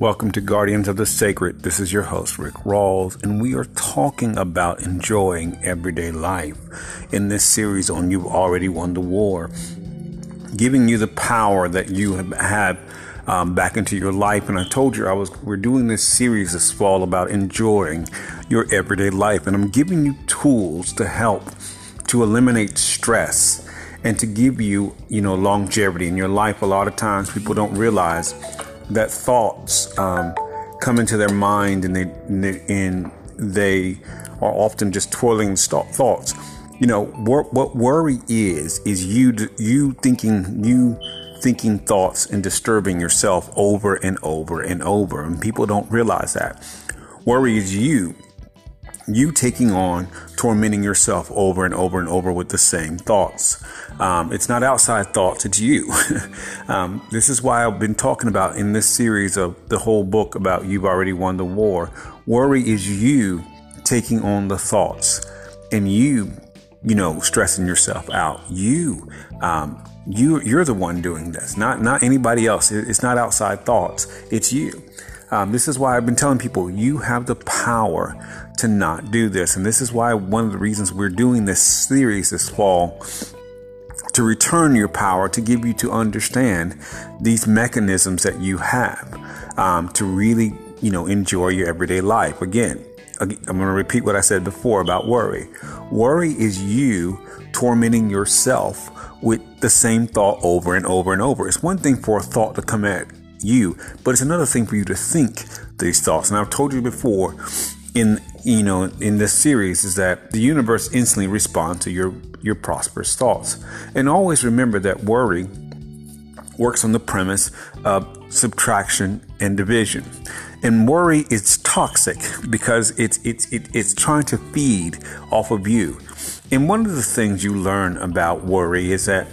Welcome to Guardians of the Sacred. This is your host, Rick Rawls, and we are talking about enjoying everyday life in this series on You've Already Won the War, giving you the power that you have had um, back into your life. And I told you I was we're doing this series this fall about enjoying your everyday life, and I'm giving you tools to help to eliminate stress and to give you, you know, longevity in your life. A lot of times people don't realize that thoughts um, come into their mind and they and they are often just twirling thoughts. You know wor- what worry is is you you thinking you thinking thoughts and disturbing yourself over and over and over, and people don't realize that. Worry is you you taking on tormenting yourself over and over and over with the same thoughts. Um, it's not outside thoughts, it's you. um, this is why I've been talking about in this series of the whole book about You've Already Won the War. Worry is you taking on the thoughts and you, you know, stressing yourself out. You, um, you, you're the one doing this, not not anybody else. It's not outside thoughts. It's you. Um, this is why I've been telling people you have the power to not do this. And this is why one of the reasons we're doing this series this fall to return your power, to give you to understand these mechanisms that you have um, to really, you know, enjoy your everyday life. Again, I'm going to repeat what I said before about worry. Worry is you tormenting yourself with the same thought over and over and over. It's one thing for a thought to come at you, but it's another thing for you to think these thoughts. And I've told you before in you know in this series is that the universe instantly responds to your your prosperous thoughts. And always remember that worry works on the premise of subtraction and division. And worry is toxic because it's it's it, it's trying to feed off of you. And one of the things you learn about worry is that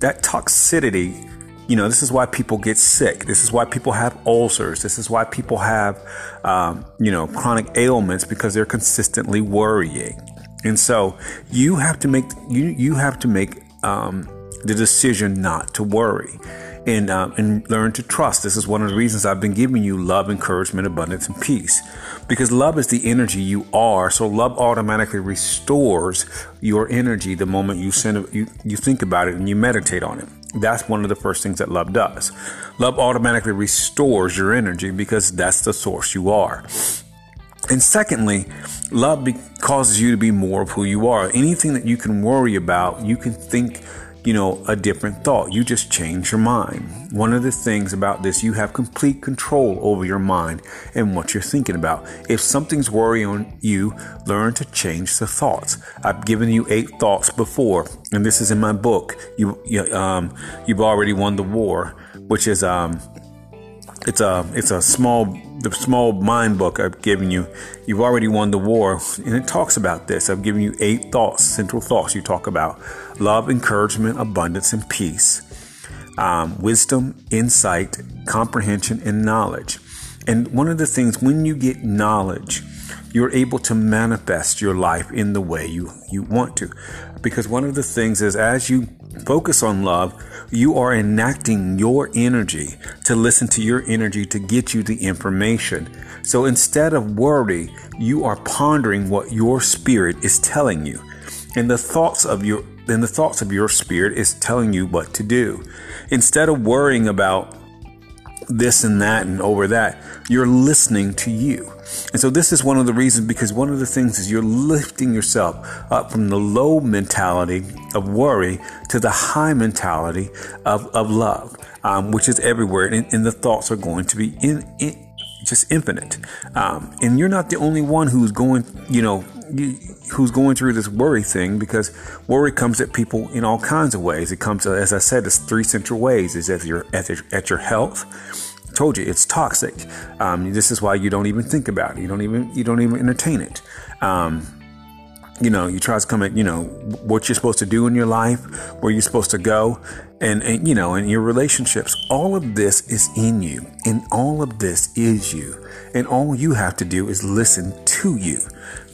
that toxicity you know, this is why people get sick. This is why people have ulcers. This is why people have, um, you know, chronic ailments because they're consistently worrying. And so you have to make you you have to make um, the decision not to worry and um, and learn to trust. This is one of the reasons I've been giving you love, encouragement, abundance, and peace, because love is the energy you are. So love automatically restores your energy the moment you send you you think about it and you meditate on it. That's one of the first things that love does. Love automatically restores your energy because that's the source you are. And secondly, love be- causes you to be more of who you are. Anything that you can worry about, you can think you know, a different thought. You just change your mind. One of the things about this, you have complete control over your mind and what you're thinking about. If something's worrying you, learn to change the thoughts. I've given you eight thoughts before, and this is in my book. You, you um, you've already won the war, which is um, it's a it's a small the small mind book I've given you. You've already won the war, and it talks about this. I've given you eight thoughts, central thoughts. You talk about love, encouragement, abundance, and peace, um, wisdom, insight, comprehension, and knowledge. And one of the things when you get knowledge, you're able to manifest your life in the way you, you want to. Because one of the things is as you focus on love, you are enacting your energy to listen to your energy to get you the information. So instead of worry, you are pondering what your spirit is telling you. And the thoughts of your then the thoughts of your spirit is telling you what to do. Instead of worrying about this and that and over that, you're listening to you. And so this is one of the reasons because one of the things is you're lifting yourself up from the low mentality of worry to the high mentality of, of love, um, which is everywhere. And, and, the thoughts are going to be in, in just infinite. Um, and you're not the only one who's going, you know, who's going through this worry thing because worry comes at people in all kinds of ways. It comes, as I said, it's three central ways. Is at your at, your, at your health. Told you it's toxic. Um, this is why you don't even think about it. You don't even you don't even entertain it. Um, you know, you try to come at, you know, what you're supposed to do in your life, where you're supposed to go, and, and, you know, in your relationships. All of this is in you, and all of this is you. And all you have to do is listen to you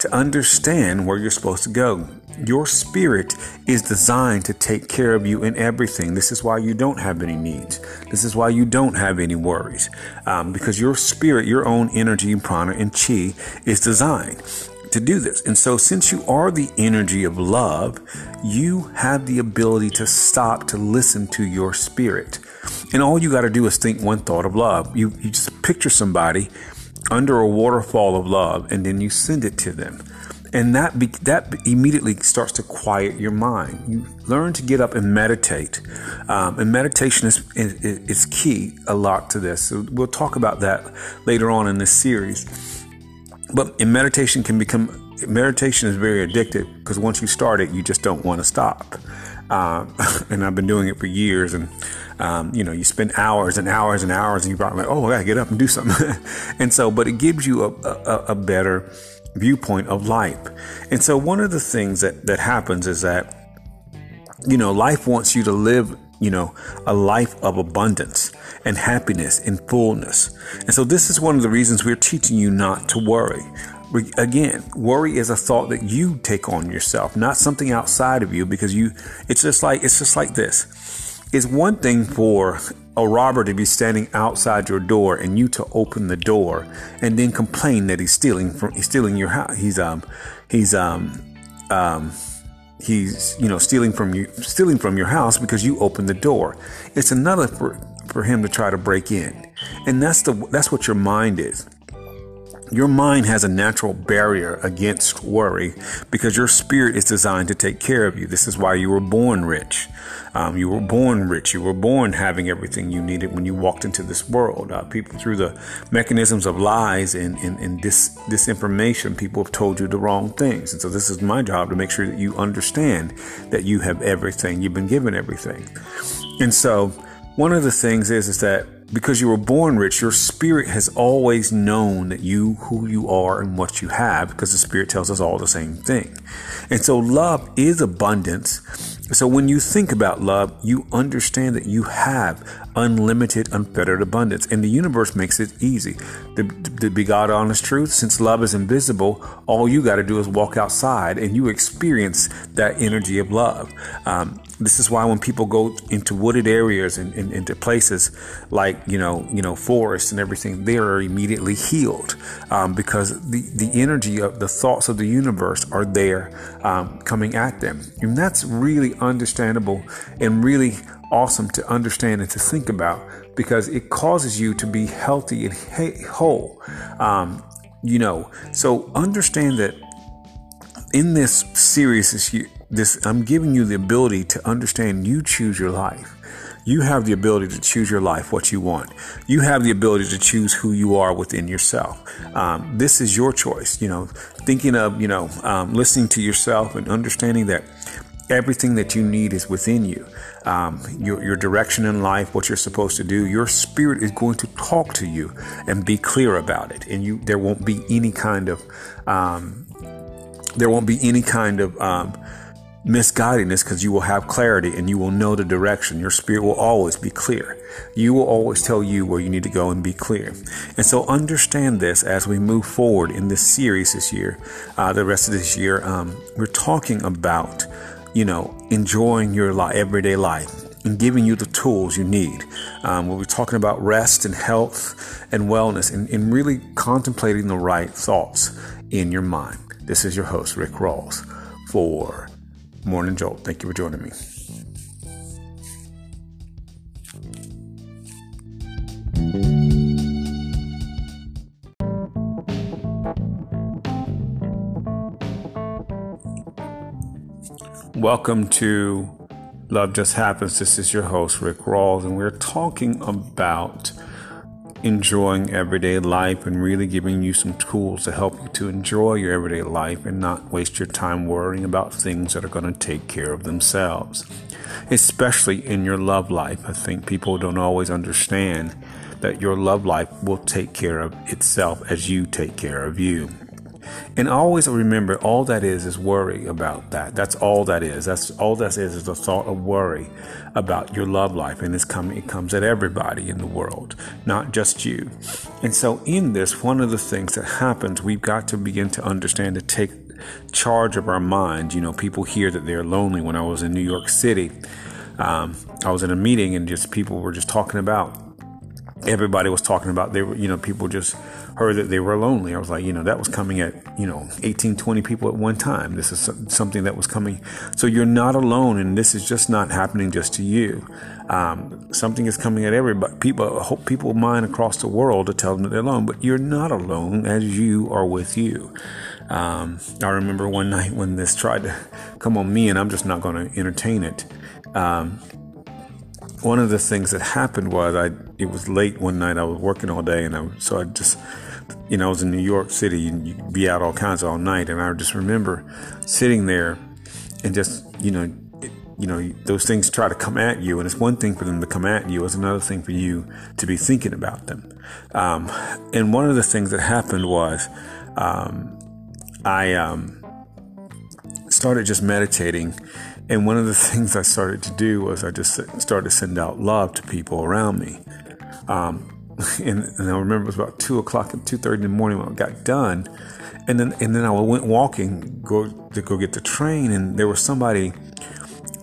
to understand where you're supposed to go. Your spirit is designed to take care of you in everything. This is why you don't have any needs. This is why you don't have any worries. Um, because your spirit, your own energy prana and chi is designed to do this. And so, since you are the energy of love, you have the ability to stop to listen to your spirit. And all you got to do is think one thought of love. You, you just picture somebody under a waterfall of love and then you send it to them and that be, that immediately starts to quiet your mind. You learn to get up and meditate, um, and meditation is, is, is key a lot to this. So we'll talk about that later on in this series. But in meditation can become meditation is very addictive because once you start it, you just don't want to stop. Um, and I've been doing it for years, and um, you know, you spend hours and hours and hours, and you're like, oh, I gotta get up and do something. and so, but it gives you a, a, a better viewpoint of life. And so one of the things that, that happens is that, you know, life wants you to live, you know, a life of abundance and happiness and fullness. And so this is one of the reasons we're teaching you not to worry. Again, worry is a thought that you take on yourself, not something outside of you, because you, it's just like, it's just like this. It's one thing for a robber to be standing outside your door and you to open the door and then complain that he's stealing from he's stealing your house. He's um he's um um he's you know stealing from you stealing from your house because you opened the door. It's another for for him to try to break in. And that's the that's what your mind is. Your mind has a natural barrier against worry because your spirit is designed to take care of you. This is why you were born rich. Um, you were born rich. You were born having everything you needed when you walked into this world. Uh, people, through the mechanisms of lies and, and, and dis, disinformation, people have told you the wrong things. And so, this is my job to make sure that you understand that you have everything. You've been given everything. And so, one of the things is, is that because you were born rich, your spirit has always known that you, who you are and what you have, because the spirit tells us all the same thing. And so love is abundance. So when you think about love, you understand that you have unlimited, unfettered abundance. And the universe makes it easy. To, to be God honest truth, since love is invisible, all you got to do is walk outside and you experience that energy of love. Um, this is why when people go into wooded areas and, and, into places like you know you know forests and everything, they are immediately healed um, because the the energy of the thoughts of the universe are there um, coming at them, and that's really understandable and really awesome to understand and to think about because it causes you to be healthy and whole. Um, you know, so understand that in this series this this I'm giving you the ability to understand you choose your life. You have the ability to choose your life, what you want. You have the ability to choose who you are within yourself. Um, this is your choice. You know, thinking of, you know, um, listening to yourself and understanding that everything that you need is within you. Um, your, your direction in life, what you're supposed to do, your spirit is going to talk to you and be clear about it. And you, there won't be any kind of, um, there won't be any kind of, um, misguidedness because you will have clarity and you will know the direction. Your spirit will always be clear. You will always tell you where you need to go and be clear. And so understand this as we move forward in this series this year, uh, the rest of this year. Um, we're talking about, you know, enjoying your li- everyday life and giving you the tools you need. Um, we'll be talking about rest and health and wellness and, and really contemplating the right thoughts in your mind. This is your host, Rick Rawls, for Morning Jolt. Thank you for joining me. Welcome to Love Just Happens. This is your host, Rick Rawls, and we're talking about enjoying everyday life and really giving you some tools to help you to enjoy your everyday life and not waste your time worrying about things that are going to take care of themselves. Especially in your love life. I think people don't always understand that your love life will take care of itself as you take care of you. And always remember, all that is is worry about that. That's all that is. That's all that is is the thought of worry about your love life, and it's coming. It comes at everybody in the world, not just you. And so, in this, one of the things that happens, we've got to begin to understand to take charge of our mind. You know, people hear that they're lonely. When I was in New York City, um, I was in a meeting and just people were just talking about everybody was talking about they were you know people just heard that they were lonely. I was like you know that was coming at you know 18 20 people at one time. This is something that was coming. So you're not alone and this is just not happening just to you. Um, something is coming at everybody people hope people mind across the world to tell them that they're alone but you're not alone as you are with you. Um, i remember one night when this tried to come on me and i'm just not going to entertain it. Um, one of the things that happened was I it was late one night. I was working all day, and I so I just you know I was in New York City, and you'd be out all kinds all night, and I just remember sitting there and just you know you know those things try to come at you, and it's one thing for them to come at you, it's another thing for you to be thinking about them. Um, and one of the things that happened was um, I um, started just meditating and one of the things I started to do was I just started to send out love to people around me. Um, and, and, I remember it was about two o'clock and two thirty in the morning when I got done, and then and then I went walking go to go get the train, and there was somebody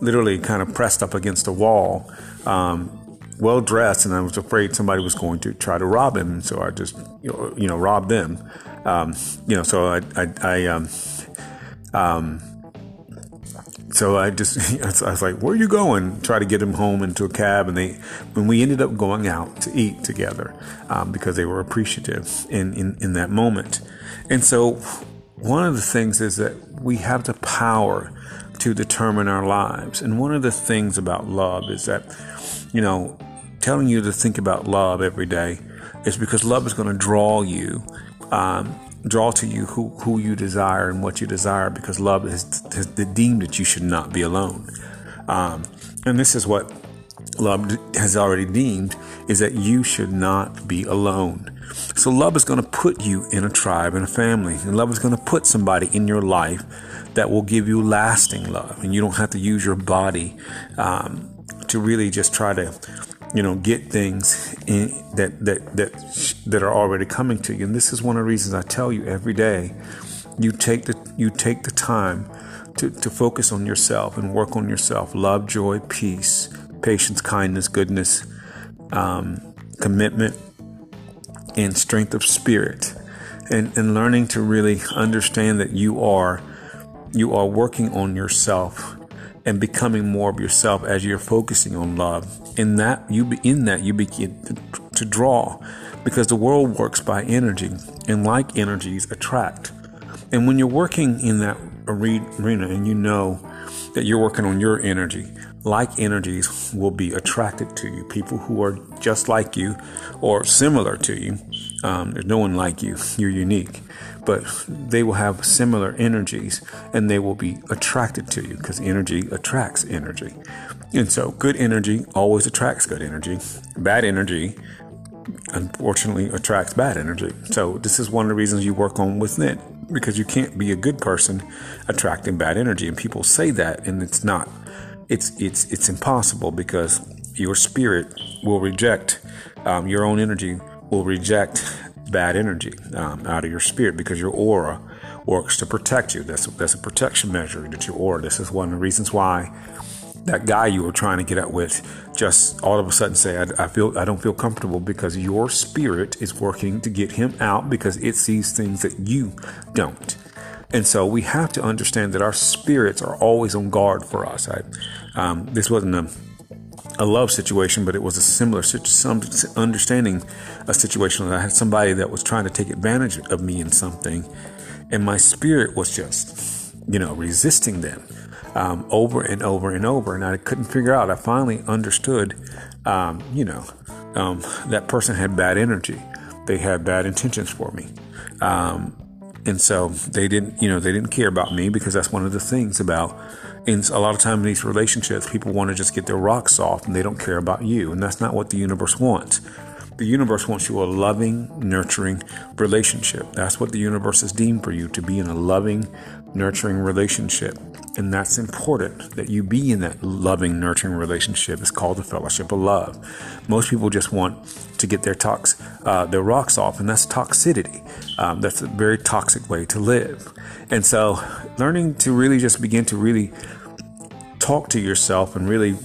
literally kind of pressed up against a wall, um, well dressed, and I was afraid somebody was going to try to rob him, so I just you know, you know robbed them, um, you know. So I I, I um, um so I just I was like, "Where are you going?" Try to get him home into a cab, and they when we ended up going out to eat together um, because they were appreciative in, in in that moment. And so one of the things is that we have the power to determine our lives. And one of the things about love is that you know telling you to think about love every day is because love is going to draw you um, draw to you who, who you desire and what you desire because love has, has deemed that you should not be alone. Um, and this is what love has already deemed is that you should not be alone. So love is going to put you in a tribe and a family, and love is going to put somebody in your life that will give you lasting love, and you don't have to use your body um, to really just try to you know get things in, that that that that are already coming to you. And this is one of the reasons I tell you every day you take the you take the time to, to focus on yourself and work on yourself. Love joy peace patience kindness goodness um, commitment and strength of spirit. And, and learning to really understand that you are you are working on yourself and becoming more of yourself as you're focusing on love. In that you in that you begin to, to draw, because the world works by energy, and like energies attract. And when you're working in that arena, and you know that you're working on your energy, like energies will be attracted to you. People who are just like you or similar to you. Um, there's no one like you. You're unique but they will have similar energies and they will be attracted to you because energy attracts energy. And so, good energy always attracts good energy. Bad energy, unfortunately, attracts bad energy. So, this is one of the reasons you work on within because you can't be a good person attracting bad energy. And people say that, and it's not. It's it's it's impossible because your spirit will reject um, your own energy will reject bad energy um, out of your spirit because your aura works to protect you. That's that's a protection measure that your aura. This is one of the reasons why that guy you were trying to get out with just all of a sudden say, I, I, feel I don't feel comfortable because your spirit is working to get him out because it sees things that you don't. And so we have to understand that our spirits are always on guard for us. I, um, this wasn't a a love situation, but it was a similar some understanding a situation that I had somebody that was trying to take advantage of me in something, and my spirit was just, you know, resisting them um, over and over and over, and I couldn't figure out. I finally understood, um, you know, um, that person had bad energy. They had bad intentions for me. Um, and so they didn't, you know, they didn't care about me because that's one of the things about in a lot of times in these relationships, people want to just get their rocks off and they don't care about you. And that's not what the universe wants. The universe wants you a loving, nurturing relationship. That's what the universe is deemed for you to be in a loving, nurturing relationship. And that's important that you be in that loving, nurturing relationship. It's called the fellowship of love. Most people just want to get their tox, uh, their rocks off, and that's toxicity. Um, that's a very toxic way to live. And so, learning to really just begin to really talk to yourself and really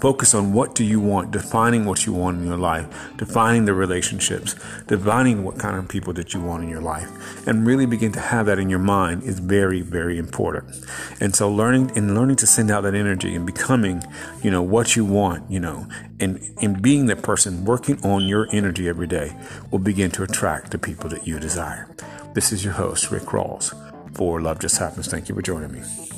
Focus on what do you want, defining what you want in your life, defining the relationships, defining what kind of people that you want in your life, and really begin to have that in your mind is very, very important. And so learning and learning to send out that energy and becoming, you know, what you want, you know, and, and being that person working on your energy every day will begin to attract the people that you desire. This is your host, Rick Rawls, for Love Just Happens. Thank you for joining me.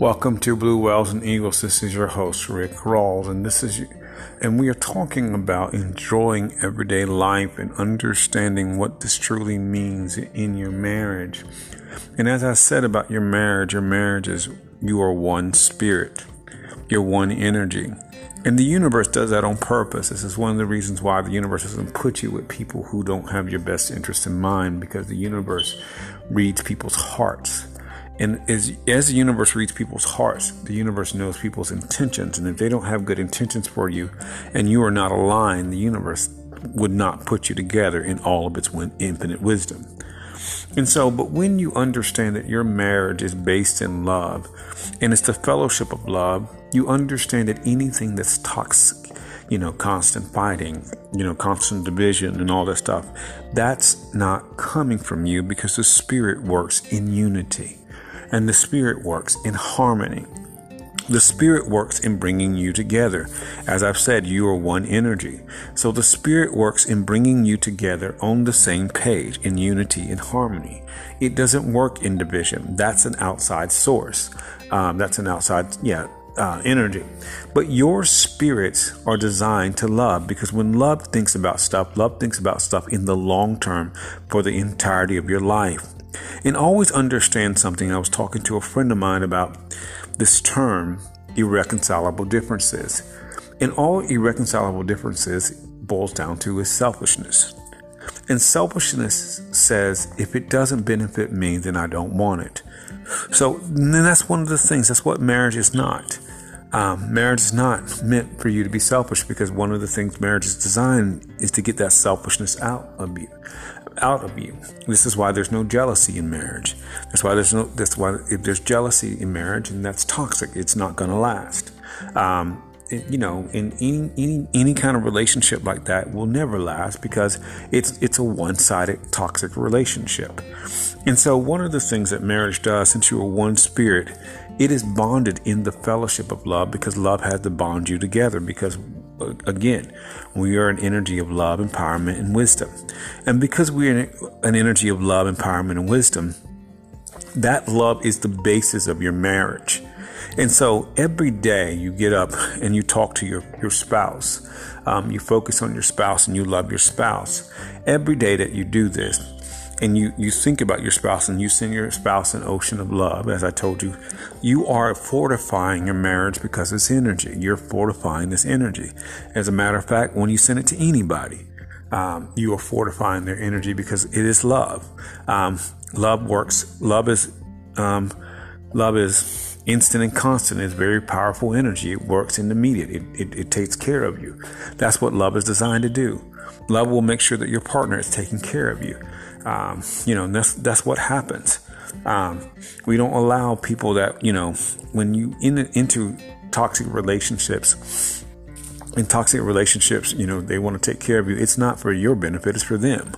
Welcome to Blue Whales and Eagles. This is your host, Rick Rawls, and this is and we are talking about enjoying everyday life and understanding what this truly means in your marriage. And as I said about your marriage, your marriage is you are one spirit, you're one energy. And the universe does that on purpose. This is one of the reasons why the universe doesn't put you with people who don't have your best interest in mind because the universe reads people's hearts. And as, as the universe reads people's hearts, the universe knows people's intentions. And if they don't have good intentions for you and you are not aligned, the universe would not put you together in all of its infinite wisdom. And so, but when you understand that your marriage is based in love and it's the fellowship of love, you understand that anything that's toxic, you know, constant fighting, you know, constant division and all that stuff, that's not coming from you because the spirit works in unity and the Spirit works in harmony. The Spirit works in bringing you together. As I've said, you are one energy. So the Spirit works in bringing you together on the same page in unity and harmony. It doesn't work in division. That's an outside source. Um, that's an outside, yeah, uh, energy. But your spirits are designed to love because when love thinks about stuff, love thinks about stuff in the long term for the entirety of your life. And always understand something. I was talking to a friend of mine about this term, irreconcilable differences. And all irreconcilable differences boils down to is selfishness. And selfishness says, if it doesn't benefit me, then I don't want it. So then that's one of the things. That's what marriage is not. Um, marriage is not meant for you to be selfish because one of the things marriage is designed is to get that selfishness out of you out of you. This is why there's no jealousy in marriage. That's why there's no. That's why if there's jealousy in marriage, and that's toxic, it's not going to last. Um, you know, in any, any any kind of relationship like that will never last because it's it's a one-sided toxic relationship. And so one of the things that marriage does, since you are one spirit, it is bonded in the fellowship of love because love has to bond you together because again, we are an energy of love, empowerment, and wisdom. And because we are an energy of love, empowerment, and wisdom, that love is the basis of your marriage. And so every day you get up and you talk to your, your spouse, um, you focus on your spouse and you love your spouse. Every day that you do this, and you, you think about your spouse and you send your spouse an ocean of love, as I told you, you are fortifying your marriage because it's energy. You're fortifying this energy. As a matter of fact, when you send it to anybody, um, you are fortifying their energy because it is love. Um, love works. Love is, um, love is instant and constant. It's very powerful energy. It works in the immediate. It, it, it takes care of you. That's what love is designed to do. Love will make sure that your partner is taking care of you. Um, you know, that's that's what happens. Um, we don't allow people that you know when you in into toxic relationships. In toxic relationships, you know they want to take care of you. It's not for your benefit; it's for them.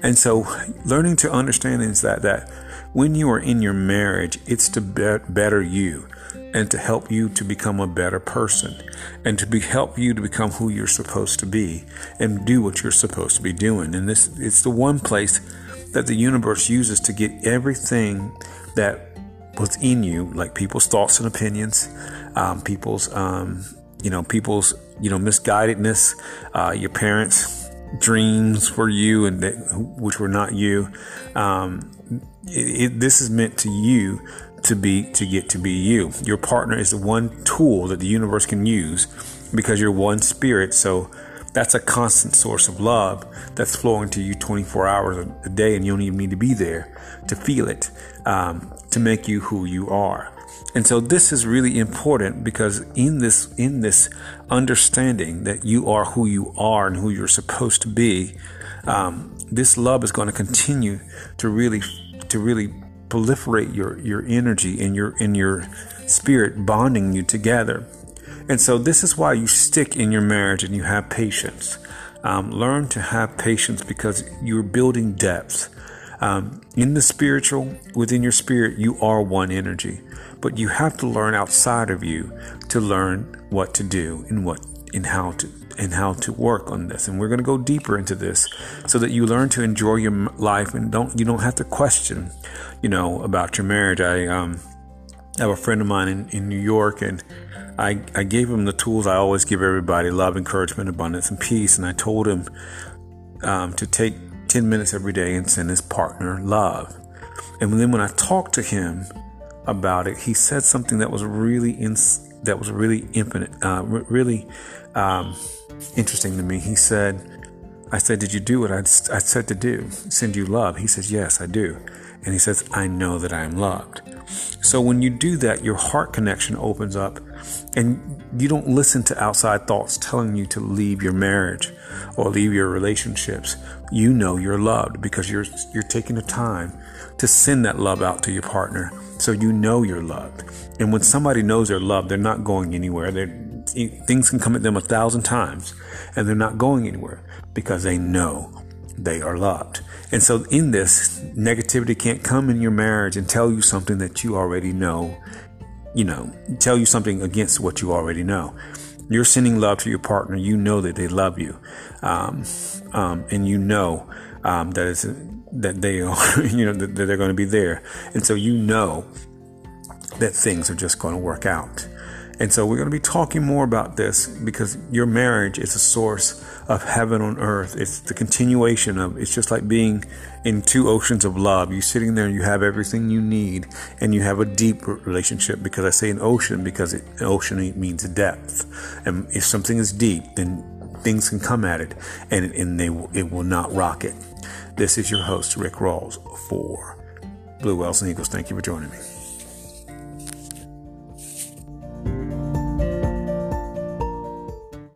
And so, learning to understand is that that when you are in your marriage, it's to better you and to help you to become a better person and to be, help you to become who you're supposed to be and do what you're supposed to be doing. And this it's the one place that the universe uses to get everything that was in you, like people's thoughts and opinions, um, people's um, you know people's you know misguidedness, uh, your parents dreams for you and that, which were not you. Um, it, it, this is meant to you to be to get to be you. Your partner is the one tool that the universe can use because you're one spirit. So that's a constant source of love that's flowing to you 24 hours a day, and you don't even need to be there to feel it um, to make you who you are. And so this is really important because in this in this understanding that you are who you are and who you're supposed to be, um, this love is going to continue to really to really proliferate your your energy and your in your spirit bonding you together. And so this is why you stick in your marriage and you have patience. Um, learn to have patience because you're building depth. Um, in the spiritual, within your spirit, you are one energy, but you have to learn outside of you to learn what to do and what and how to and how to work on this. And we're going to go deeper into this so that you learn to enjoy your life and don't you don't have to question, you know, about your marriage. I um, have a friend of mine in, in New York and I, I gave him the tools I always give everybody love, encouragement, abundance, and peace. And I told him um, to take 10 minutes every day and send his partner love. And then when I talked to him about it, he said something that was really in, that was really infinite, uh, really um, interesting to me. He said, I said, Did you do what I, I said to do? Send you love. He says, Yes, I do. And he says, I know that I am loved. So when you do that, your heart connection opens up and you don't listen to outside thoughts telling you to leave your marriage or leave your relationships. You know you're loved because you're you're taking the time to send that love out to your partner so you know you're loved. And when somebody knows they're loved, they're not going anywhere. They're, things can come at them a thousand times and they're not going anywhere because they know they are loved. And so, in this, negativity can't come in your marriage and tell you something that you already know, you know, tell you something against what you already know. You're sending love to your partner. You know that they love you, um, um, and you know um, that it's that they are, you know, that, that they're going to be there, and so you know that things are just going to work out. And so we're going to be talking more about this because your marriage is a source of heaven on earth. It's the continuation of it's just like being in two oceans of love. You're sitting there you have everything you need and you have a deep relationship because I say an ocean because it, an ocean means depth. And if something is deep, then things can come at it and, and they, it will not rock it. This is your host, Rick Rawls for Blue Whales and Eagles. Thank you for joining me.